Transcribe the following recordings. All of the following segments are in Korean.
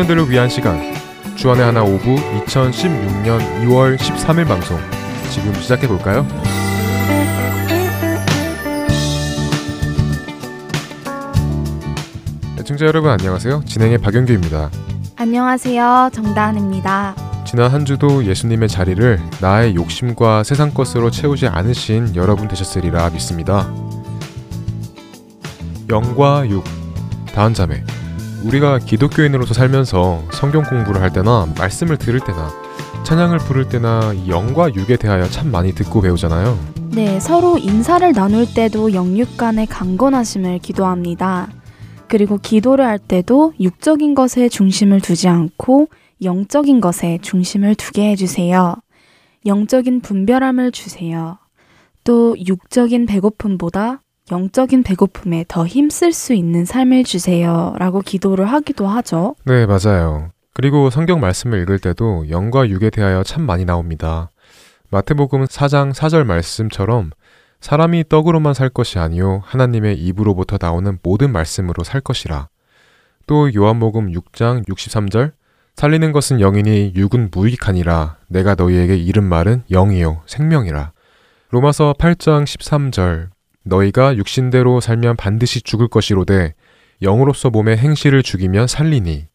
청년들을 위한 시간 주안의 하나 오부 2016년 2월 13일 방송 지금 시작해 볼까요? 애청자 여러분 안녕하세요. 진행의 박영규입니다. 안녕하세요. 정다은입니다. 지난 한 주도 예수님의 자리를 나의 욕심과 세상 것으로 채우지 않으신 여러분 되셨으리라 믿습니다. 영과 육, 다한 자매. 우리가 기독교인으로서 살면서 성경 공부를 할 때나 말씀을 들을 때나 찬양을 부를 때나 영과 육에 대하여 참 많이 듣고 배우잖아요. 네, 서로 인사를 나눌 때도 영육 간의 강건하심을 기도합니다. 그리고 기도를 할 때도 육적인 것에 중심을 두지 않고 영적인 것에 중심을 두게 해주세요. 영적인 분별함을 주세요. 또 육적인 배고픔보다 영적인 배고픔에 더 힘쓸 수 있는 삶을 주세요. 라고 기도를 하기도 하죠. 네, 맞아요. 그리고 성경 말씀을 읽을 때도 영과 육에 대하여 참 많이 나옵니다. 마태복음 4장 4절 말씀처럼 사람이 떡으로만 살 것이 아니요 하나님의 입으로부터 나오는 모든 말씀으로 살 것이라. 또 요한복음 6장 63절 살리는 것은 영이니 육은 무익하니라 내가 너희에게 이른 말은 영이요 생명이라. 로마서 8장 13절 너희가 육신대로 살면 반드시 죽을 것이로되 영으로서 몸의 행실을 죽이면 살리니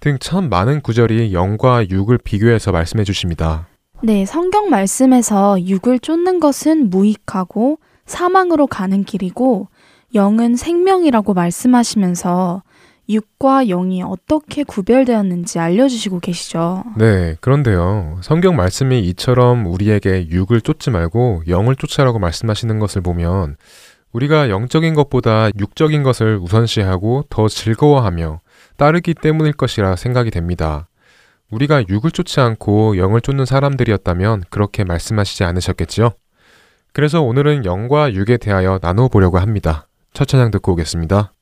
등 참 많은 구절이 영과 육을 비교해서 말씀해 주십니다. 네, 성경 말씀에서 육을 쫓는 것은 무익하고 사망으로 가는 길이고 영은 생명이라고 말씀하시면서 육과 영이 어떻게 구별되었는지 알려주시고 계시죠. 네, 그런데요. 성경 말씀이 이처럼 우리에게 육을 쫓지 말고 영을 쫓아라고 말씀하시는 것을 보면 우리가 영적인 것보다 육적인 것을 우선시하고 더 즐거워하며 따르기 때문일 것이라 생각이 됩니다. 우리가 육을 쫓지 않고 영을 쫓는 사람들이었다면 그렇게 말씀하시지 않으셨겠지요? 그래서 오늘은 영과 육에 대하여 나눠 보려고 합니다. 첫 찬양 듣고 오겠습니다.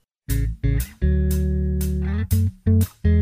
Thank you.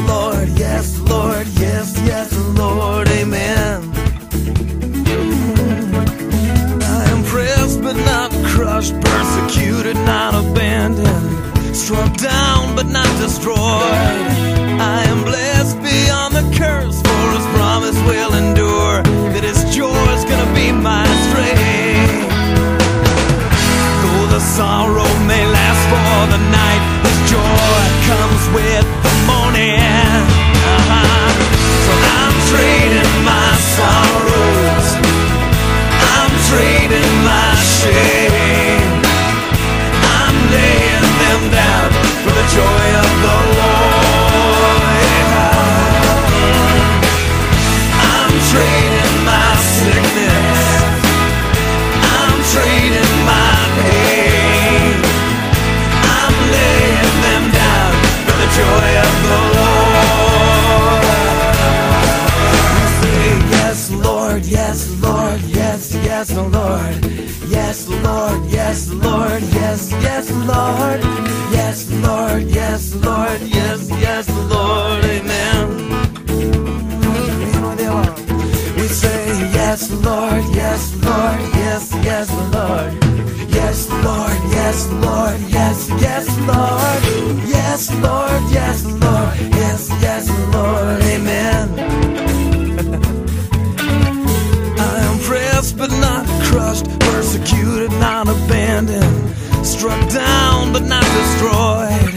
down but not destroyed.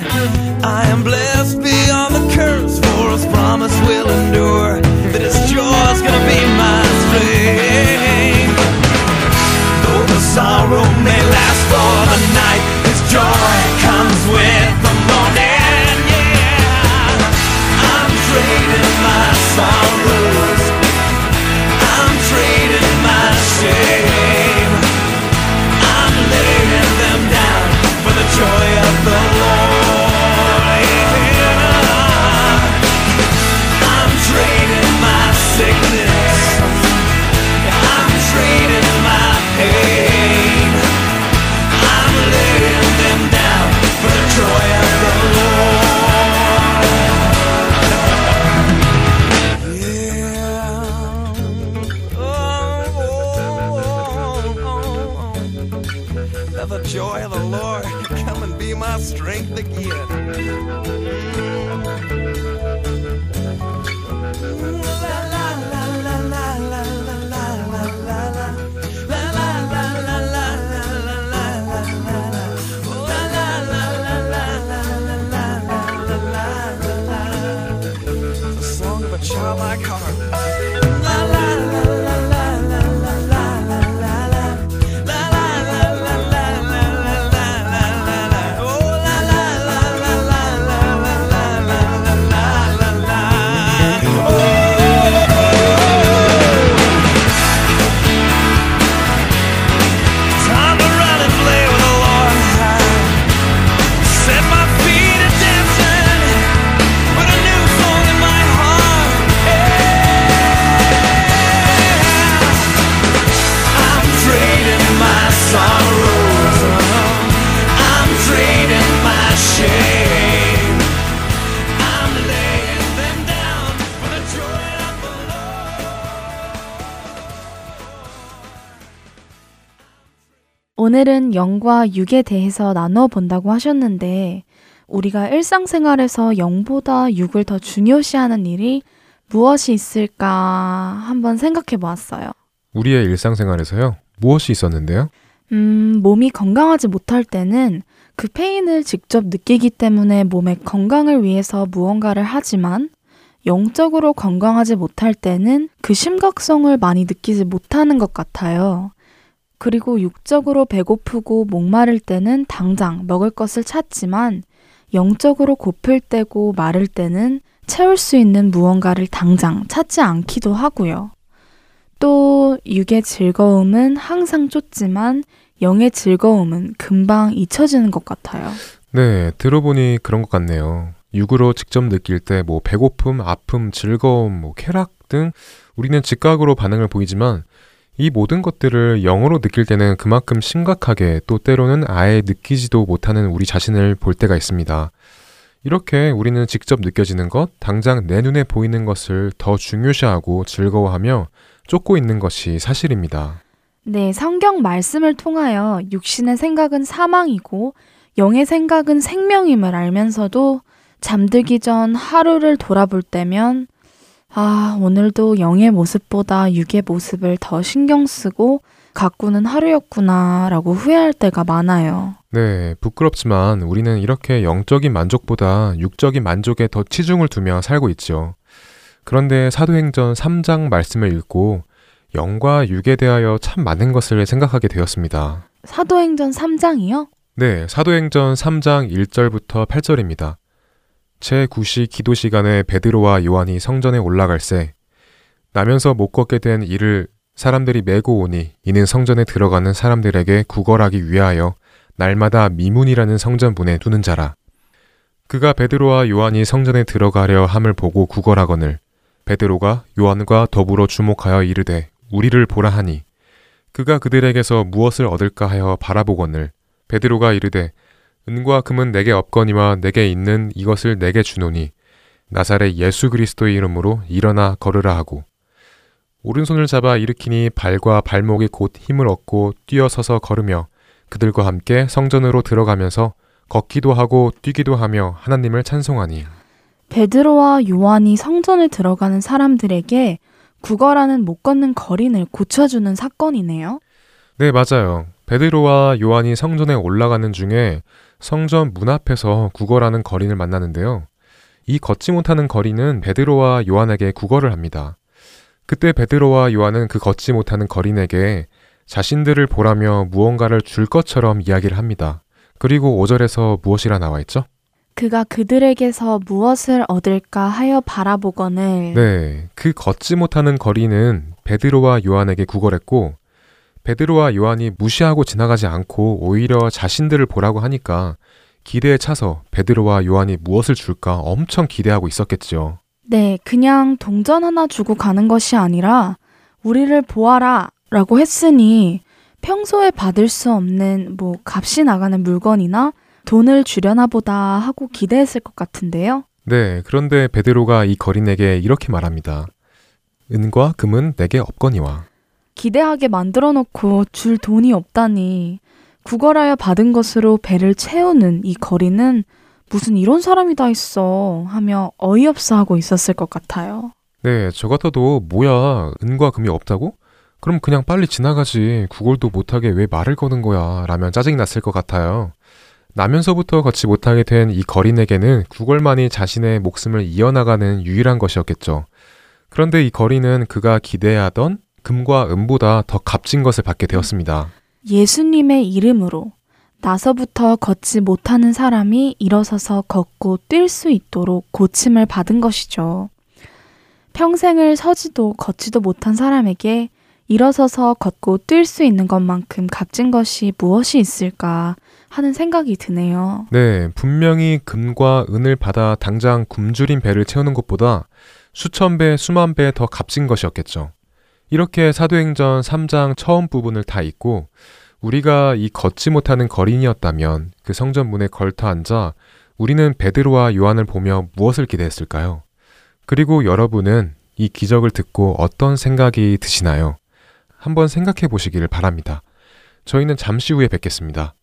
I am blessed 오늘은 영과 육에 대해서 나누어 본다고 하셨는데, 우리가 일상생활에서 영보다 육을 더 중요시하는 일이 무엇이 있을까 한번 생각해 보았어요. 우리의 일상생활에서요. 무엇이 있었는데요? 음, 몸이 건강하지 못할 때는 그 페인을 직접 느끼기 때문에 몸의 건강을 위해서 무언가를 하지만 영적으로 건강하지 못할 때는 그 심각성을 많이 느끼지 못하는 것 같아요. 그리고 육적으로 배고프고 목마를 때는 당장 먹을 것을 찾지만 영적으로 고플 때고 마를 때는 채울 수 있는 무언가를 당장 찾지 않기도 하고요. 또 육의 즐거움은 항상 쫓지만 영의 즐거움은 금방 잊혀지는 것 같아요. 네, 들어보니 그런 것 같네요. 육으로 직접 느낄 때 뭐 배고픔, 아픔, 즐거움, 뭐 쾌락 등 우리는 즉각으로 반응을 보이지만 이 모든 것들을 영어로 느낄 때는 그만큼 심각하게 또 때로는 아예 느끼지도 못하는 우리 자신을 볼 때가 있습니다. 이렇게 우리는 직접 느껴지는 것, 당장 내 눈에 보이는 것을 더 중요시하고 즐거워하며 쫓고 있는 것이 사실입니다. 네, 성경 말씀을 통하여 육신의 생각은 사망이고 영의 생각은 생명임을 알면서도 잠들기 전 하루를 돌아볼 때면 아, 오늘도 영의 모습보다 육의 모습을 더 신경 쓰고 가꾸는 하루였구나 라고 후회할 때가 많아요. 네, 부끄럽지만 우리는 이렇게 영적인 만족보다 육적인 만족에 더 치중을 두며 살고 있죠. 그런데 사도행전 3장 말씀을 읽고 영과 육에 대하여 참 많은 것을 생각하게 되었습니다. 사도행전 3장이요? 네, 사도행전 3장 1절부터 8절입니다. 제9시 기도 시간에 베드로와 요한이 성전에 올라갈새 나면서 못 걷게 된 이를 사람들이 메고 오니 이는 성전에 들어가는 사람들에게 구걸하기 위하여 날마다 미문이라는 성전문에 두는 자라. 그가 베드로와 요한이 성전에 들어가려 함을 보고 구걸하거늘 베드로가 요한과 더불어 주목하여 이르되 우리를 보라 하니 그가 그들에게서 무엇을 얻을까 하여 바라보거늘 베드로가 이르되 은과 금은 내게 없거니와 내게 있는 이것을 내게 주노니 나사렛 예수 그리스도의 이름으로 일어나 걸으라 하고. 오른손을 잡아 일으키니 발과 발목이 곧 힘을 얻고 뛰어서서 걸으며 그들과 함께 성전으로 들어가면서 걷기도 하고 뛰기도 하며 하나님을 찬송하니. 베드로와 요한이 성전에 들어가는 사람들에게 구걸하는 못 걷는 거린을 고쳐주는 사건이네요. 네 맞아요 베드로와 요한이 성전에 올라가는 중에 성전 문 앞에서 구걸하는 거린을 만나는데요 이 걷지 못하는 거린은 베드로와 요한에게 구걸을 합니다 그때 베드로와 요한은 그 걷지 못하는 거린에게 자신들을 보라며 무언가를 줄 것처럼 이야기를 합니다. 그리고 5절에서 무엇이라 나와 있죠? 그가 그들에게서 무엇을 얻을까 하여 바라보거늘 네, 그 걷지 못하는 거리는 베드로와 요한에게 구걸했고 베드로와 요한이 무시하고 지나가지 않고 오히려 자신들을 보라고 하니까 기대에 차서 베드로와 요한이 무엇을 줄까 엄청 기대하고 있었겠죠. 네, 그냥 동전 하나 주고 가는 것이 아니라 우리를 보아라 라고 했으니 평소에 받을 수 없는 뭐 값이 나가는 물건이나 돈을 주려나 보다 하고 기대했을 것 같은데요. 네, 그런데 베드로가 이 거린에게 이렇게 말합니다. 은과 금은 내게 없거니와. 기대하게 만들어 놓고 줄 돈이 없다니 구걸하여 받은 것으로 배를 채우는 이 거리는 무슨 이런 사람이 다 있어 하며 어이없어 하고 있었을 것 같아요. 네, 저 같아도 뭐야, 은과 금이 없다고? 그럼 그냥 빨리 지나가지. 구걸도 못하게 왜 말을 거는 거야. 라면 짜증이 났을 것 같아요. 나면서부터 걷지 못하게 된 이 거린에게는 구걸만이 자신의 목숨을 이어나가는 유일한 것이었겠죠. 그런데 이 거린은 그가 기대하던 금과 은보다 더 값진 것을 받게 되었습니다. 예수님의 이름으로 나서부터 걷지 못하는 사람이 일어서서 걷고 뛸 수 있도록 고침을 받은 것이죠. 평생을 서지도 걷지도 못한 사람에게 일어서서 걷고 뛸 수 있는 것만큼 값진 것이 무엇이 있을까 하는 생각이 드네요. 네, 분명히 금과 은을 받아 당장 굶주린 배를 채우는 것보다 수천 배, 수만 배 더 값진 것이었겠죠. 이렇게 사도행전 3장 처음 부분을 다 읽고 우리가 이 걷지 못하는 거린이었다면 그 성전 문에 걸터 앉아 우리는 베드로와 요한을 보며 무엇을 기대했을까요? 그리고 여러분은 이 기적을 듣고 어떤 생각이 드시나요? 한번 생각해 보시기를 바랍니다. 저희는 잠시 후에 뵙겠습니다.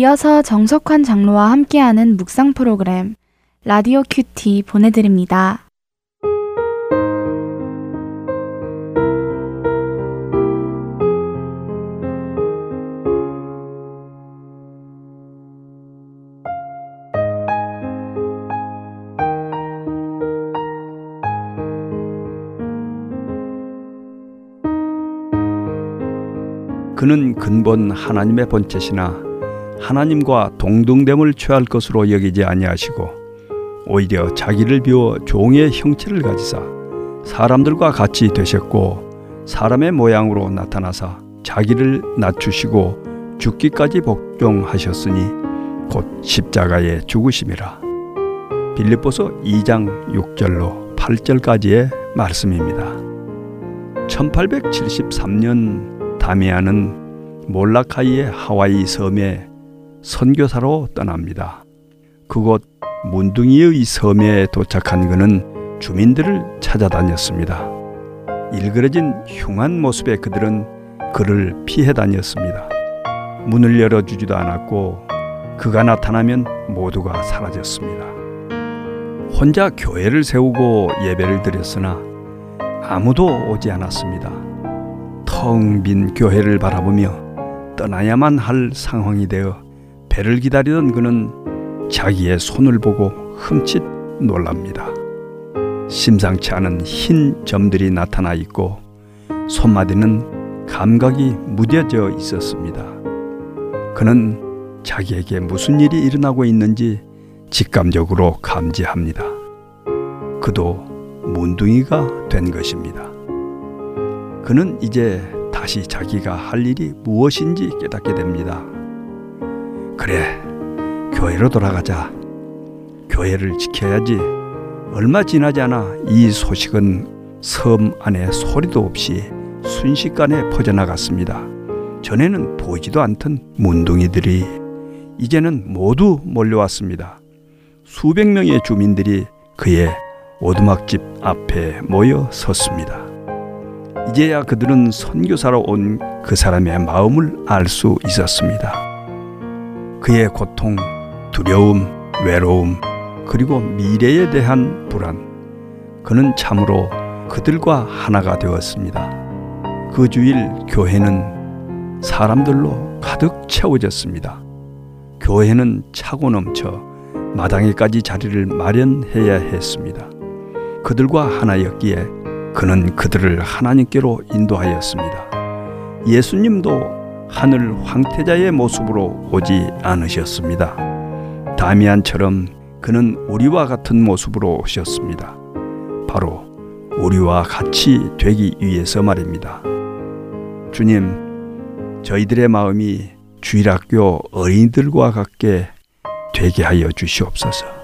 이어서 정석환 장로와 함께하는 묵상 프로그램 라디오 큐티 보내드립니다. 그는 근본 하나님의 본체시나 하나님과 동등됨을 취할 것으로 여기지 아니하시고 오히려 자기를 비워 종의 형체를 가지사 사람들과 같이 되셨고 사람의 모양으로 나타나사 자기를 낮추시고 죽기까지 복종하셨으니 곧 십자가에 죽으심이라. 빌립보서 2장 6절로 8절까지의 말씀입니다. 1873년 다미안은 몰라카이의 하와이 섬에 선교사로 떠납니다. 그곳 문둥이의 섬에 도착한 그는 주민들을 찾아다녔습니다. 일그러진 흉한 모습의 그들은 그를 피해 다녔습니다. 문을 열어주지도 않았고 그가 나타나면 모두가 사라졌습니다. 혼자 교회를 세우고 예배를 드렸으나 아무도 오지 않았습니다. 텅 빈 교회를 바라보며 떠나야만 할 상황이 되어 배를 기다리던 그는 자기의 손을 보고 흠칫 놀랍니다. 심상치 않은 흰 점들이 나타나 있고 손마디는 감각이 무뎌져 있었습니다. 그는 자기에게 무슨 일이 일어나고 있는지 직감적으로 감지합니다. 그도 문둥이가 된 것입니다. 그는 이제 다시 자기가 할 일이 무엇인지 깨닫게 됩니다. 그래, 교회로 돌아가자. 교회를 지켜야지. 얼마 지나지 않아 이 소식은 섬 안에 소리도 없이 순식간에 퍼져나갔습니다. 전에는 보이지도 않던 문둥이들이 이제는 모두 몰려왔습니다. 수백 명의 주민들이 그의 오두막집 앞에 모여 섰습니다. 이제야 그들은 선교사로 온 그 사람의 마음을 알 수 있었습니다. 그의 고통, 두려움, 외로움, 그리고 미래에 대한 불안. 그는 참으로 그들과 하나가 되었습니다. 그 주일 교회는 사람들로 가득 채워졌습니다. 교회는 차고 넘쳐 마당에까지 자리를 마련해야 했습니다. 그들과 하나였기에 그는 그들을 하나님께로 인도하였습니다. 예수님도 하늘 황태자의 모습으로 오지 않으셨습니다. 다미안처럼 그는 우리와 같은 모습으로 오셨습니다. 바로 우리와 같이 되기 위해서 말입니다. 주님, 저희들의 마음이 주일학교 어린이들과 같게 되게 하여 주시옵소서.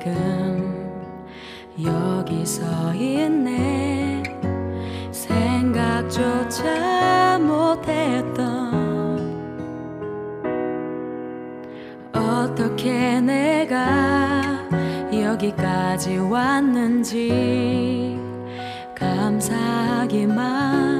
지금 여기 서 있네. 생각조차 못했던 어떻게 내가 여기까지 왔는지 감사하기만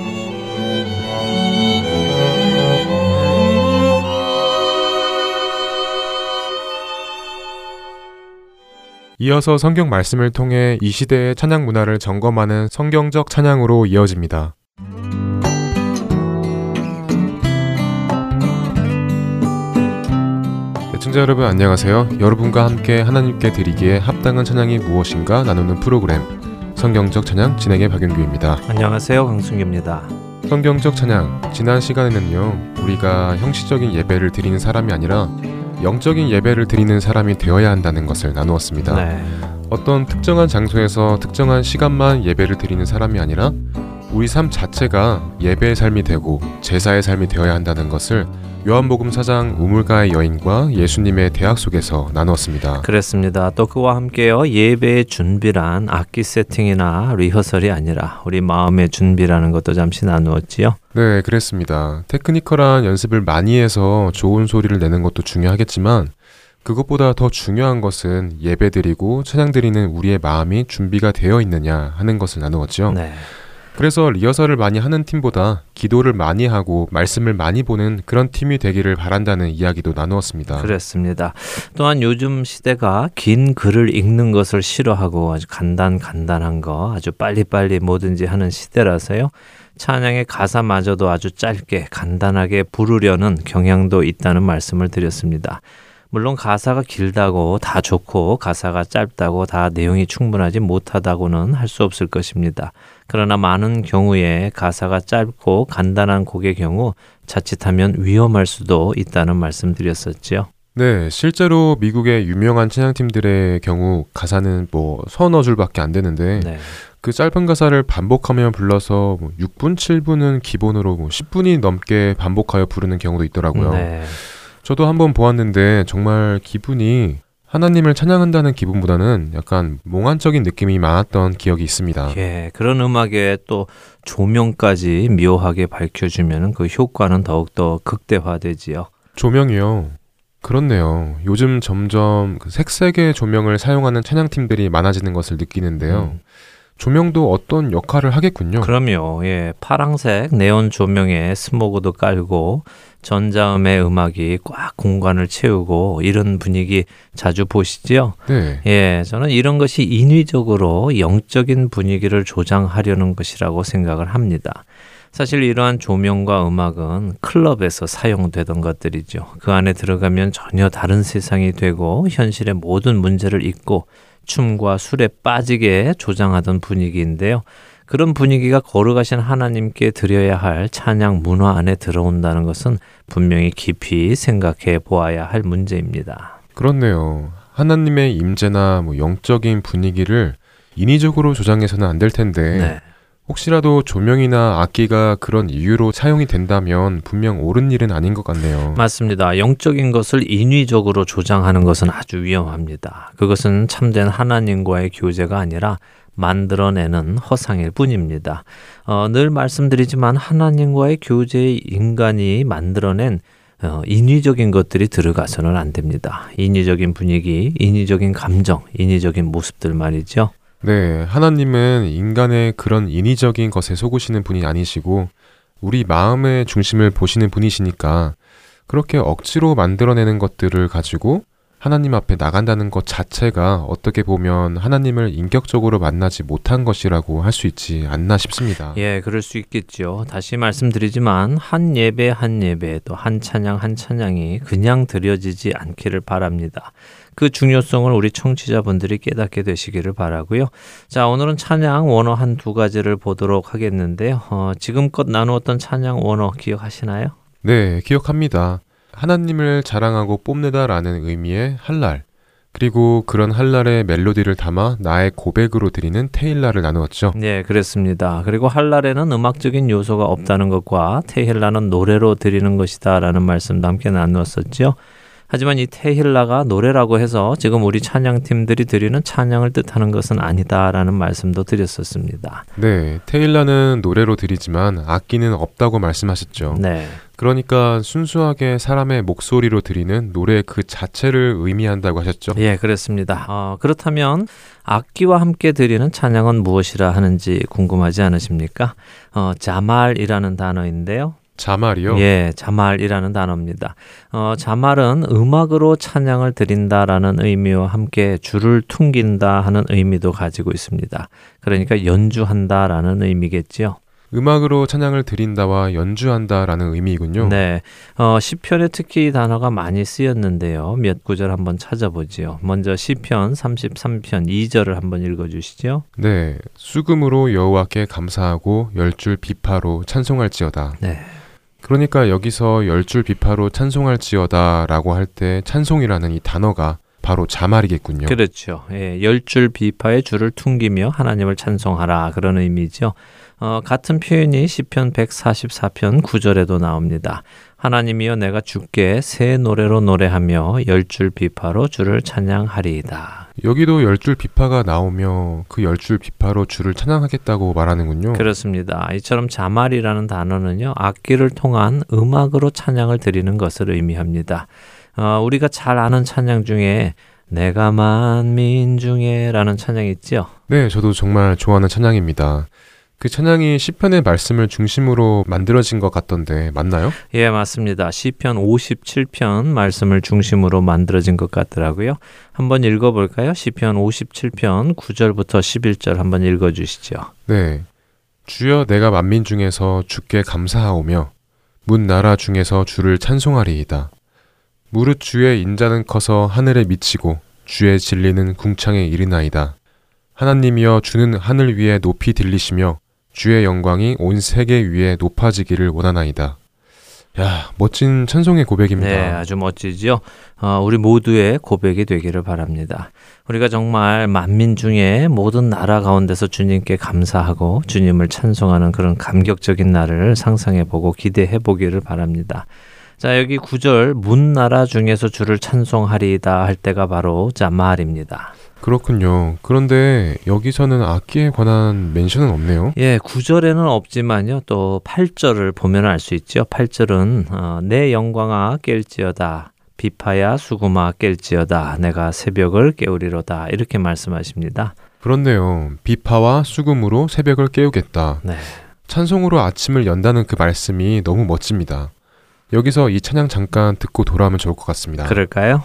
이어서 성경 말씀을 통해 이 시대의 찬양 문화를 점검하는 성경적 찬양으로 이어집니다. 애청자 여러분 안녕하세요. 여러분과 함께 하나님께 드리기에 합당한 찬양이 무엇인가 나누는 프로그램 성경적 찬양 진행의 박윤규입니다. 안녕하세요. 강승규입니다. 성경적 찬양 지난 시간에는요 우리가 형식적인 예배를 드리는 사람이 아니라 영적인 예배를 드리는 사람이 되어야 한다는 것을 나누었습니다. 네. 어떤 특정한 장소에서 특정한 시간만 예배를 드리는 사람이 아니라 우리 삶 자체가 예배의 삶이 되고 제사의 삶이 되어야 한다는 것을 요한복음 4장 우물가의 여인과 예수님의 대학 속에서 나누었습니다. 그렇습니다. 또 그와 함께요. 예배의 준비란 악기 세팅이나 리허설이 아니라 우리 마음의 준비라는 것도 잠시 나누었지요. 네, 그랬습니다. 테크니컬한 연습을 많이 해서 좋은 소리를 내는 것도 중요하겠지만 그것보다 더 중요한 것은 예배드리고 찬양드리는 우리의 마음이 준비가 되어 있느냐 하는 것을 나누었죠. 네. 그래서 리허설을 많이 하는 팀보다 기도를 많이 하고 말씀을 많이 보는 그런 팀이 되기를 바란다는 이야기도 나누었습니다. 그렇습니다. 또한 요즘 시대가 긴 글을 읽는 것을 싫어하고 아주 간단 간단한 거 아주 빨리빨리 뭐든지 하는 시대라서요. 찬양의 가사마저도 아주 짧게 간단하게 부르려는 경향도 있다는 말씀을 드렸습니다. 물론 가사가 길다고 다 좋고 가사가 짧다고 다 내용이 충분하지 못하다고는 할 수 없을 것입니다. 그러나 많은 경우에 가사가 짧고 간단한 곡의 경우 자칫하면 위험할 수도 있다는 말씀 드렸었지요. 네, 실제로 미국의 유명한 찬양팀들의 경우 가사는 뭐 서너 줄밖에 안 되는데 네. 그 짧은 가사를 반복하며 불러서 뭐 6분, 7분은 기본으로 뭐 10분이 넘게 반복하여 부르는 경우도 있더라고요. 네. 저도 한번 보았는데 정말 기분이 하나님을 찬양한다는 기분보다는 약간 몽환적인 느낌이 많았던 기억이 있습니다. 예, 그런 음악에 또 조명까지 묘하게 밝혀주면 그 효과는 더욱더 극대화되지요. 조명이요. 그렇네요. 요즘 점점 그 색색의 조명을 사용하는 찬양팀들이 많아지는 것을 느끼는데요. 음. 조명도 어떤 역할을 하겠군요. 그럼요. 예, 파랑색 네온 조명에 스모그도 깔고 전자음의 음악이 꽉 공간을 채우고 이런 분위기 자주 보시지요. 네. 예, 저는 이런 것이 인위적으로 영적인 분위기를 조장하려는 것이라고 생각을 합니다. 사실 이러한 조명과 음악은 클럽에서 사용되던 것들이죠. 그 안에 들어가면 전혀 다른 세상이 되고 현실의 모든 문제를 잊고 춤과 술에 빠지게 조장하던 분위기인데요. 그런 분위기가 거룩하신 하나님께 드려야 할 찬양 문화 안에 들어온다는 것은 분명히 깊이 생각해 보아야 할 문제입니다. 그렇네요. 하나님의 임재나 뭐 영적인 분위기를 인위적으로 조장해서는 안 될 텐데 네. 혹시라도 조명이나 악기가 그런 이유로 사용이 된다면 분명 옳은 일은 아닌 것 같네요. 맞습니다. 영적인 것을 인위적으로 조장하는 것은 아주 위험합니다. 그것은 참된 하나님과의 교제가 아니라 만들어내는 허상일 뿐입니다. 어, 늘 말씀드리지만 하나님과의 교제의 인간이 만들어낸 어, 인위적인 것들이 들어가서는 안 됩니다. 인위적인 분위기, 인위적인 감정, 인위적인 모습들 말이죠. 네, 하나님은 인간의 그런 인위적인 것에 속으시는 분이 아니시고 우리 마음의 중심을 보시는 분이시니까 그렇게 억지로 만들어내는 것들을 가지고 하나님 앞에 나간다는 것 자체가 어떻게 보면 하나님을 인격적으로 만나지 못한 것이라고 할 수 있지 않나 싶습니다. 예, 그럴 수 있겠죠. 다시 말씀드리지만 한 예배 한 예배 또 한 찬양 한 찬양이 그냥 드려지지 않기를 바랍니다. 그 중요성을 우리 청취자분들이 깨닫게 되시기를 바라고요. 자, 오늘은 찬양 원어 한 두 가지를 보도록 하겠는데요. 어, 지금껏 나누었던 찬양 원어 기억하시나요? 네, 기억합니다. 하나님을 자랑하고 뽐내다라는 의미의 할랄, 그리고 그런 할랄의 멜로디를 담아 나의 고백으로 드리는 테일라를 나누었죠. 네, 그렇습니다. 그리고 할랄에는 음악적인 요소가 없다는 것과 테일라는 노래로 드리는 것이다라는 말씀도 함께 나누었었죠. 하지만 이 테힐라가 노래라고 해서 지금 우리 찬양팀들이 드리는 찬양을 뜻하는 것은 아니다라는 말씀도 드렸었습니다. 네, 테일라는 노래로 드리지만 악기는 없다고 말씀하셨죠. 네. 그러니까 순수하게 사람의 목소리로 드리는 노래 그 자체를 의미한다고 하셨죠. 예, 그렇습니다. 어, 그렇다면 악기와 함께 드리는 찬양은 무엇이라 하는지 궁금하지 않으십니까? 어, 자말이라는 단어인데요. 자말이요? 예, 자말이라는 단어입니다. 어, 자말은 음악으로 찬양을 드린다라는 의미와 함께 줄을 퉁긴다 하는 의미도 가지고 있습니다. 그러니까 연주한다라는 의미겠지요. 음악으로 찬양을 드린다와 연주한다라는 의미이군요. 네. 어, 시편에 특히 이 단어가 많이 쓰였는데요. 몇 구절 한번 찾아보지요. 먼저 시편 33편 2절을 한번 읽어 주시죠. 네. 수금으로 여호와께 감사하고 열줄 비파로 찬송할지어다. 네. 그러니까 여기서 열 줄 비파로 찬송할지어다 라고 할 때 찬송이라는 이 단어가 바로 자말이겠군요. 그렇죠. 예, 열줄 비파의 줄을 퉁기며 하나님을 찬송하라 그런 의미죠. 어, 같은 표현이 시편 144편 9절에도 나옵니다. 하나님이여 내가 주께 새 노래로 노래하며 열 줄 비파로 주를 찬양하리이다. 여기도 열 줄 비파가 나오며 그 열 줄 비파로 주를 찬양하겠다고 말하는군요. 그렇습니다. 이처럼 자말이라는 단어는요 악기를 통한 음악으로 찬양을 드리는 것을 의미합니다. 어, 우리가 잘 아는 찬양 중에 내가 만민 중에라는 찬양 있죠. 네, 저도 정말 좋아하는 찬양입니다. 그 찬양이 시편의 말씀을 중심으로 만들어진 것 같던데 맞나요? 예, 맞습니다. 시편 57편 말씀을 중심으로 만들어진 것 같더라고요. 한번 읽어 볼까요? 시편 57편 9절부터 11절 한번 읽어 주시죠. 네. 주여 내가 만민 중에서 주께 감사하오며 문 나라 중에서 주를 찬송하리이다. 무릇 주의 인자는 커서 하늘에 미치고 주의 진리는 궁창에 이르나이다. 하나님이여 주는 하늘 위에 높이 들리시며 주의 영광이 온 세계 위에 높아지기를 원하나이다. 야, 멋진 찬송의 고백입니다. 네, 아주 멋지죠. 어, 우리 모두의 고백이 되기를 바랍니다. 우리가 정말 만민 중에 모든 나라 가운데서 주님께 감사하고 주님을 찬송하는 그런 감격적인 날을 상상해 보고 기대해 보기를 바랍니다. 자, 여기 구절 문 나라 중에서 주를 찬송하리이다 할 때가 바로 자말입니다. 그렇군요. 그런데 여기서는 악기에 관한 멘션은 없네요. 예, 9절에는 없지만요. 또 8절을 보면 알 수 있죠. 8절은 어, 내 영광아 깰지어다. 비파야 수구마 깰지어다. 내가 새벽을 깨우리로다. 이렇게 말씀하십니다. 그렇네요. 비파와 수금으로 새벽을 깨우겠다. 네. 찬송으로 아침을 연다는 그 말씀이 너무 멋집니다. 여기서 이 찬양 잠깐 듣고 돌아오면 좋을 것 같습니다. 그럴까요?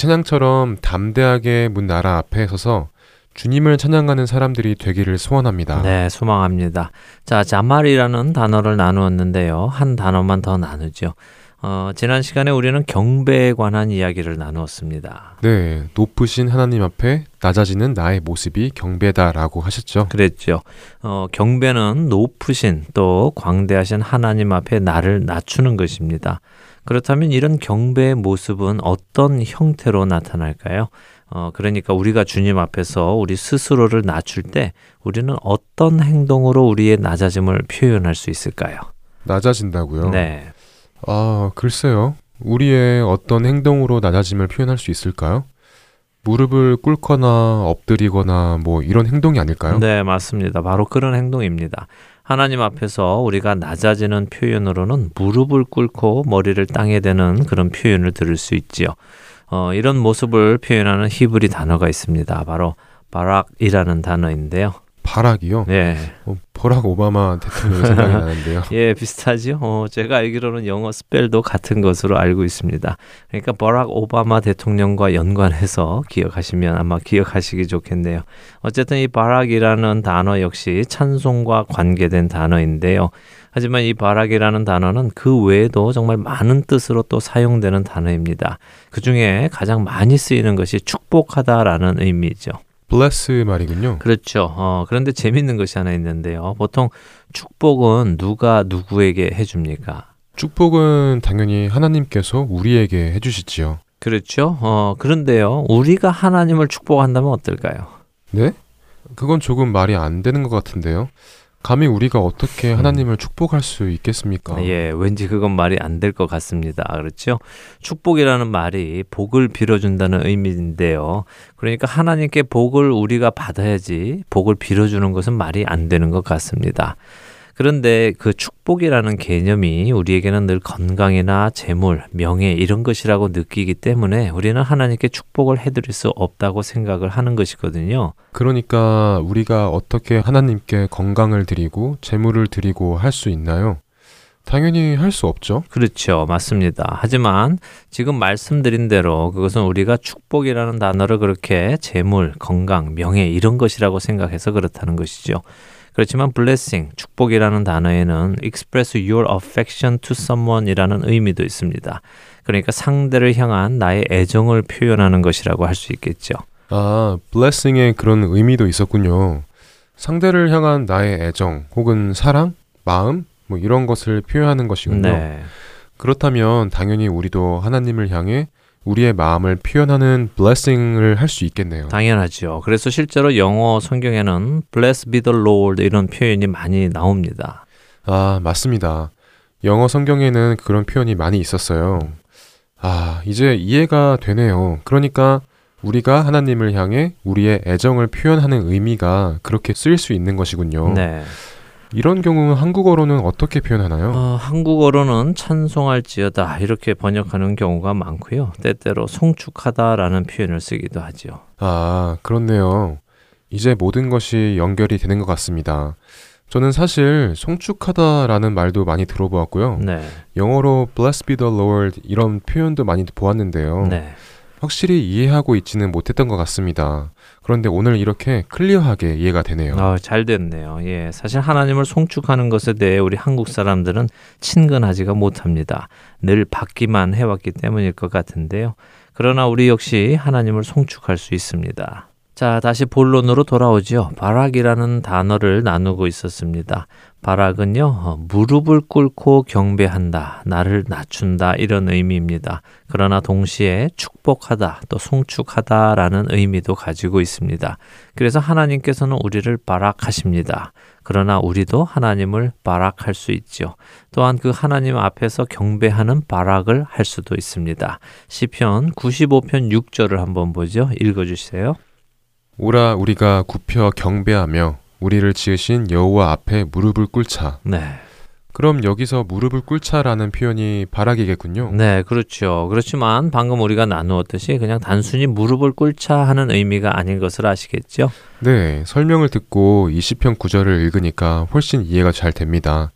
찬양처럼 담대하게 문 나라 앞에 서서 주님을 찬양하는 사람들이 되기를 소원합니다. 네, 소망합니다. 자, 자말이라는 단어를 나누었는데요. 한 단어만 더 나누죠. 어, 지난 시간에 우리는 경배에 관한 이야기를 나누었습니다. 네, 높으신 하나님 앞에 낮아지는 나의 모습이 경배다라고 하셨죠. 그랬죠. 어, 경배는 높으신 또 광대하신 하나님 앞에 나를 낮추는 것입니다. 그렇다면 이런 경배의 모습은 어떤 형태로 나타날까요? 어, 그러니까 우리가 주님 앞에서 우리 스스로를 낮출 때 우리는 어떤 행동으로 우리의 낮아짐을 표현할 수 있을까요? 낮아진다고요? 네. 아, 글쎄요. 우리의 어떤 행동으로 낮아짐을 표현할 수 있을까요? 무릎을 꿇거나 엎드리거나 뭐 이런 행동이 아닐까요? 네, 맞습니다. 바로 그런 행동입니다. 하나님 앞에서 우리가 낮아지는 표현으로는 무릎을 꿇고 머리를 땅에 대는 그런 표현을 들을 수 있지요. 어, 이런 모습을 표현하는 히브리 단어가 있습니다. 바로 바락이라는 단어인데요. 바락이요? 네. 어, 버락 오바마 대통령 생각이 나는데요. 예, 비슷하죠. 어, 제가 알기로는 영어 스펠도 같은 것으로 알고 있습니다. 그러니까 버락 오바마 대통령과 연관해서 기억하시면 아마 기억하시기 좋겠네요. 어쨌든 이 바락이라는 단어 역시 찬송과 관계된 단어인데요. 하지만 이 바락이라는 단어는 그 외에도 정말 많은 뜻으로 또 사용되는 단어입니다. 그 중에 가장 많이 쓰이는 것이 축복하다라는 의미죠. Bless 말이군요. 그렇죠. 어, 그런데 재밌는 것이 하나 있는데요. 보통 축복은 누가 누구에게 해줍니까? 축복은 당연히 하나님께서 우리에게 해주시지요. 그렇죠. 어, 그런데요. 우리가 하나님을 축복한다면 어떨까요? 네? 그건 조금 말이 안 되는 것 같은데요. 감히 우리가 어떻게 하나님을 축복할 수 있겠습니까? 예, 왠지 그건 말이 안 될 것 같습니다. 그렇죠? 축복이라는 말이 복을 빌어준다는 의미인데요. 그러니까 하나님께 복을 우리가 받아야지 복을 빌어주는 것은 말이 안 되는 것 같습니다. 그런데 그 축복이라는 개념이 우리에게는 늘 건강이나 재물, 명예 이런 것이라고 느끼기 때문에 우리는 하나님께 축복을 해드릴 수 없다고 생각을 하는 것이거든요. 그러니까 우리가 어떻게 하나님께 건강을 드리고 재물을 드리고 할 수 있나요? 당연히 할 수 없죠. 그렇죠. 맞습니다. 하지만 지금 말씀드린 대로 그것은 우리가 축복이라는 단어를 그렇게 재물, 건강, 명예 이런 것이라고 생각해서 그렇다는 것이죠. 그렇지만 blessing, 축복이라는 단어에는 express your affection to someone이라는 의미도 있습니다. 그러니까 상대를 향한 나의 애정을 표현하는 것이라고 할 수 있겠죠. 아, blessing의 그런 의미도 있었군요. 상대를 향한 나의 애정 혹은 사랑, 마음 뭐 이런 것을 표현하는 것이군요. 네. 그렇다면 당연히 우리도 하나님을 향해 우리의 마음을 표현하는 blessing을 할 수 있겠네요. 당연하죠. 그래서 실제로 영어 성경에는 bless be the Lord 이런 표현이 많이 나옵니다. 아, 맞습니다. 영어 성경에는 그런 표현이 많이 있었어요. 아, 이제 이해가 되네요. 그러니까 우리가 하나님을 향해 우리의 애정을 표현하는 의미가 그렇게 쓰일 수 있는 것이군요. 네. 이런 경우 한국어로는 어떻게 표현하나요? 어, 한국어로는 찬송할지어다 이렇게 번역하는 경우가 많고요. 때때로 송축하다라는 표현을 쓰기도 하죠. 아, 그렇네요. 이제 모든 것이 연결이 되는 것 같습니다. 저는 사실 송축하다라는 말도 많이 들어보았고요. 네. 영어로 bless be the Lord 이런 표현도 많이 보았는데요. 네. 확실히 이해하고 있지는 못했던 것 같습니다. 그런데 오늘 이렇게 클리어하게 이해가 되네요. 아, 잘 됐네요. 예. 사실 하나님을 송축하는 것에 대해 우리 한국 사람들은 친근하지가 못합니다. 늘 받기만 해왔기 때문일 것 같은데요. 그러나 우리 역시 하나님을 송축할 수 있습니다. 자, 다시 본론으로 돌아오죠. 바락이라는 단어를 나누고 있었습니다. 바락은요, 어, 무릎을 꿇고 경배한다, 나를 낮춘다, 이런 의미입니다. 그러나 동시에 축복하다, 또 송축하다 라는 의미도 가지고 있습니다. 그래서 하나님께서는 우리를 바락하십니다. 그러나 우리도 하나님을 바락할 수 있죠. 또한 그 하나님 앞에서 경배하는 바락을 할 수도 있습니다. 시편 95편 6절을 한번 보죠. 읽어 주세요. 오라 우리가 굽혀 경배하며 우리를 지으신 여호와 앞에 무릎을 꿇자. 네. 그럼 여기서 무릎을 꿇자라는 표현이 바락이겠군요. 네, 그렇죠. 그렇지만 방금 우리가 나누었듯이 그냥 단순히 무릎을 꿇자 하는 의미가 아닌 것을 아시겠죠? 네, 설명을 듣고 이 시편 9절을 읽으니까 훨씬 이해가 잘 됩니다.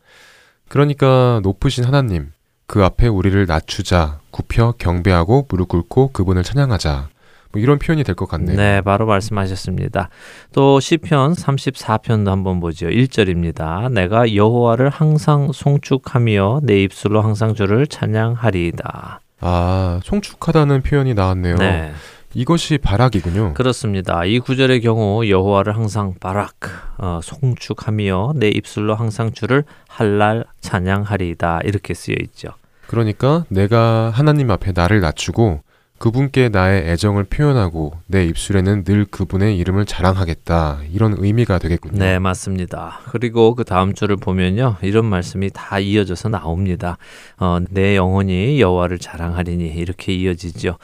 그러니까 높으신 하나님, 그 앞에 우리를 낮추자, 굽혀 경배하고 무릎 꿇고 그분을 찬양하자. 뭐 이런 표현이 될 것 같네요. 네, 바로 말씀하셨습니다. 또 시편 34편도 한번 보죠. 1절입니다. 내가 여호와를 항상 송축하며 내 입술로 항상 주를 찬양하리이다. 아, 송축하다는 표현이 나왔네요. 네. 이것이 바락이군요. 그렇습니다. 이 구절의 경우 여호와를 항상 바락 어, 송축하며 내 입술로 항상 주를 할랄 찬양하리이다 이렇게 쓰여 있죠. 그러니까 내가 하나님 앞에 나를 낮추고 그분께 나의 애정을 표현하고 내 입술에는 늘 그분의 이름을 자랑하겠다. 이런 의미가 되겠군요. 네, 맞습니다. 그리고 그 다음 줄을 보면요. 이런 말씀이 다 이어져서 나옵니다. 어, 내 영혼이 여호와를 자랑하리니 이렇게 이어지죠.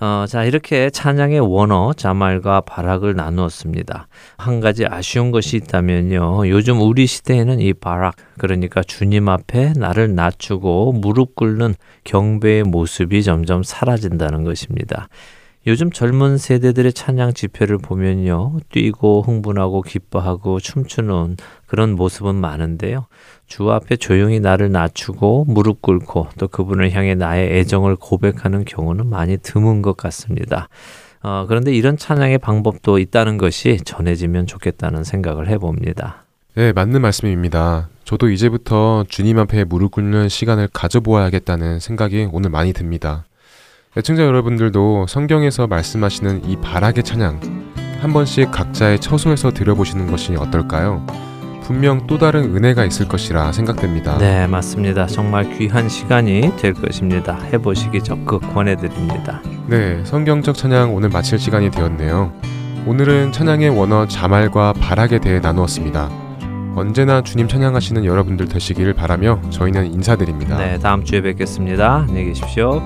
어, 자, 이렇게 찬양의 원어, 자말과 바락을 나누었습니다. 한 가지 아쉬운 것이 있다면요. 요즘 우리 시대에는 이 바락, 그러니까 주님 앞에 나를 낮추고 무릎 꿇는 경배의 모습이 점점 사라진다는 것입니다. 요즘 젊은 세대들의 찬양 집회를 보면요. 뛰고 흥분하고 기뻐하고 춤추는 그런 모습은 많은데요. 주 앞에 조용히 나를 낮추고 무릎 꿇고 또 그분을 향해 나의 애정을 고백하는 경우는 많이 드문 것 같습니다. 어, 그런데 이런 찬양의 방법도 있다는 것이 전해지면 좋겠다는 생각을 해봅니다. 네, 맞는 말씀입니다. 저도 이제부터 주님 앞에 무릎 꿇는 시간을 가져보아야겠다는 생각이 오늘 많이 듭니다. 애청자 여러분들도 성경에서 말씀하시는 이 바락의 찬양 한 번씩 각자의 처소에서 들어보시는 것이 어떨까요? 분명 또 다른 은혜가 있을 것이라 생각됩니다. 네, 맞습니다. 정말 귀한 시간이 될 것입니다. 해보시기 적극 권해드립니다. 네, 성경적 찬양 오늘 마칠 시간이 되었네요. 오늘은 찬양의 원어 자말과 바락에 대해 나누었습니다. 언제나 주님 찬양하시는 여러분들 되시기를 바라며 저희는 인사드립니다. 네, 다음 주에 뵙겠습니다. 안녕히 계십시오.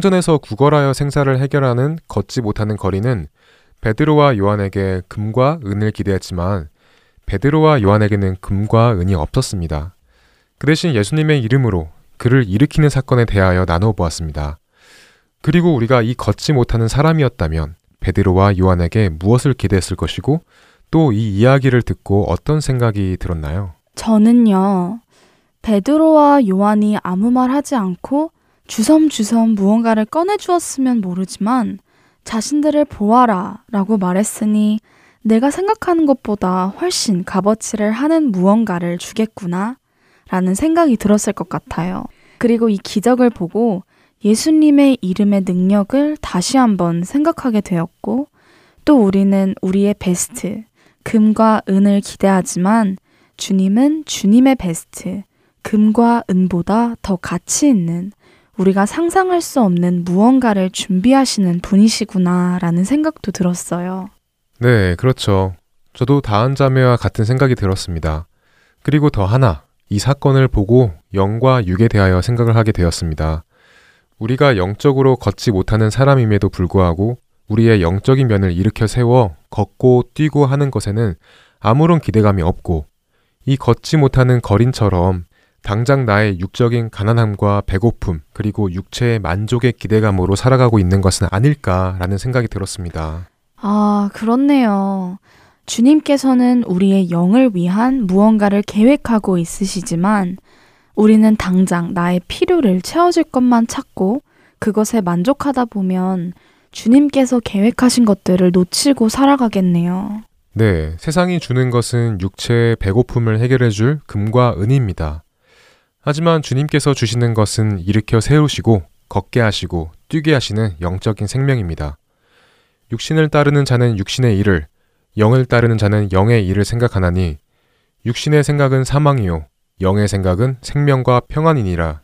성전에서 구걸하여 생사를 해결하는 걷지 못하는 거리는 베드로와 요한에게 금과 은을 기대했지만 베드로와 요한에게는 금과 은이 없었습니다. 그 대신 예수님의 이름으로 그를 일으키는 사건에 대하여 나눠 보았습니다. 그리고 우리가 이 걷지 못하는 사람이었다면 베드로와 요한에게 무엇을 기대했을 것이고 또 이 이야기를 듣고 어떤 생각이 들었나요? 저는요, 베드로와 요한이 아무 말 하지 않고 주섬주섬 무언가를 꺼내주었으면 모르지만 자신들을 보아라 라고 말했으니 내가 생각하는 것보다 훨씬 값어치를 하는 무언가를 주겠구나 라는 생각이 들었을 것 같아요. 그리고 이 기적을 보고 예수님의 이름의 능력을 다시 한번 생각하게 되었고 또 우리는 우리의 베스트, 금과 은을 기대하지만 주님은 주님의 베스트, 금과 은보다 더 가치 있는 우리가 상상할 수 없는 무언가를 준비하시는 분이시구나 라는 생각도 들었어요. 네, 그렇죠. 저도 다한 자매와 같은 생각이 들었습니다. 그리고 더 하나, 이 사건을 보고 영과 육에 대하여 생각을 하게 되었습니다. 우리가 영적으로 걷지 못하는 사람임에도 불구하고 우리의 영적인 면을 일으켜 세워 걷고 뛰고 하는 것에는 아무런 기대감이 없고 이 걷지 못하는 거린처럼 당장 나의 육적인 가난함과 배고픔 그리고 육체의 만족의 기대감으로 살아가고 있는 것은 아닐까라는 생각이 들었습니다. 아, 그렇네요. 주님께서는 우리의 영을 위한 무언가를 계획하고 있으시지만 우리는 당장 나의 필요를 채워줄 것만 찾고 그것에 만족하다 보면 주님께서 계획하신 것들을 놓치고 살아가겠네요. 네, 세상이 주는 것은 육체의 배고픔을 해결해줄 금과 은입니다. 하지만 주님께서 주시는 것은 일으켜 세우시고 걷게 하시고 뛰게 하시는 영적인 생명입니다. 육신을 따르는 자는 육신의 일을, 영을 따르는 자는 영의 일을 생각하나니 육신의 생각은 사망이요 영의 생각은 생명과 평안이니라.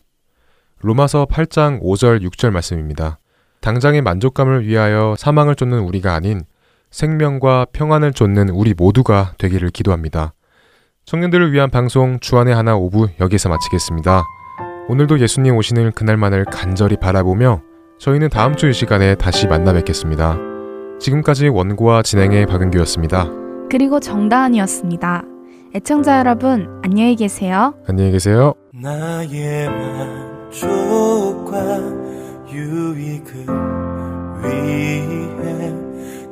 로마서 8장 5절 6절 말씀입니다. 당장의 만족감을 위하여 사망을 쫓는 우리가 아닌 생명과 평안을 쫓는 우리 모두가 되기를 기도합니다. 청년들을 위한 방송 주안의 하나 오부 여기서 마치겠습니다. 오늘도 예수님 오시는 그날만을 간절히 바라보며 저희는 다음 주 이 시간에 다시 만나 뵙겠습니다. 지금까지 원고와 진행의 박은규였습니다. 그리고 정다은이었습니다. 애청자 여러분, 안녕히 계세요. 안녕히 계세요. 나의 만족과 유익을 위해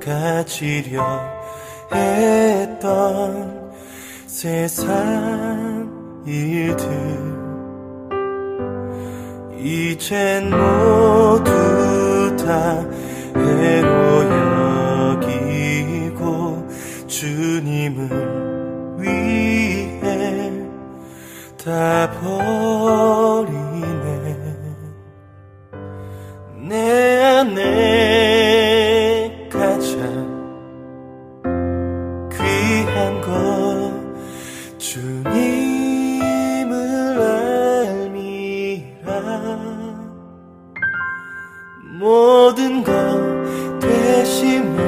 가지려 했던 세상 일들. 이젠 모두 다 해로 여기고 주님을 위해 다 버리네. 내 안에 모든 것 되시며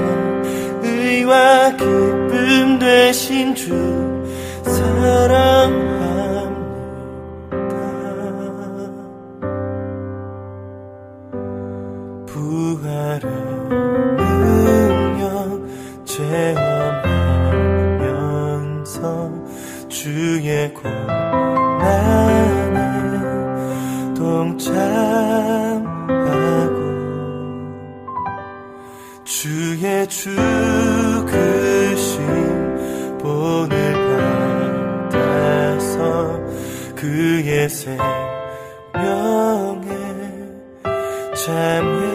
의와 기쁨 되신 주 사랑합니다. 부활의 능력 체험하면서 주의 고난에 동참 죽으심 본을 받아서 그의 생명에 참여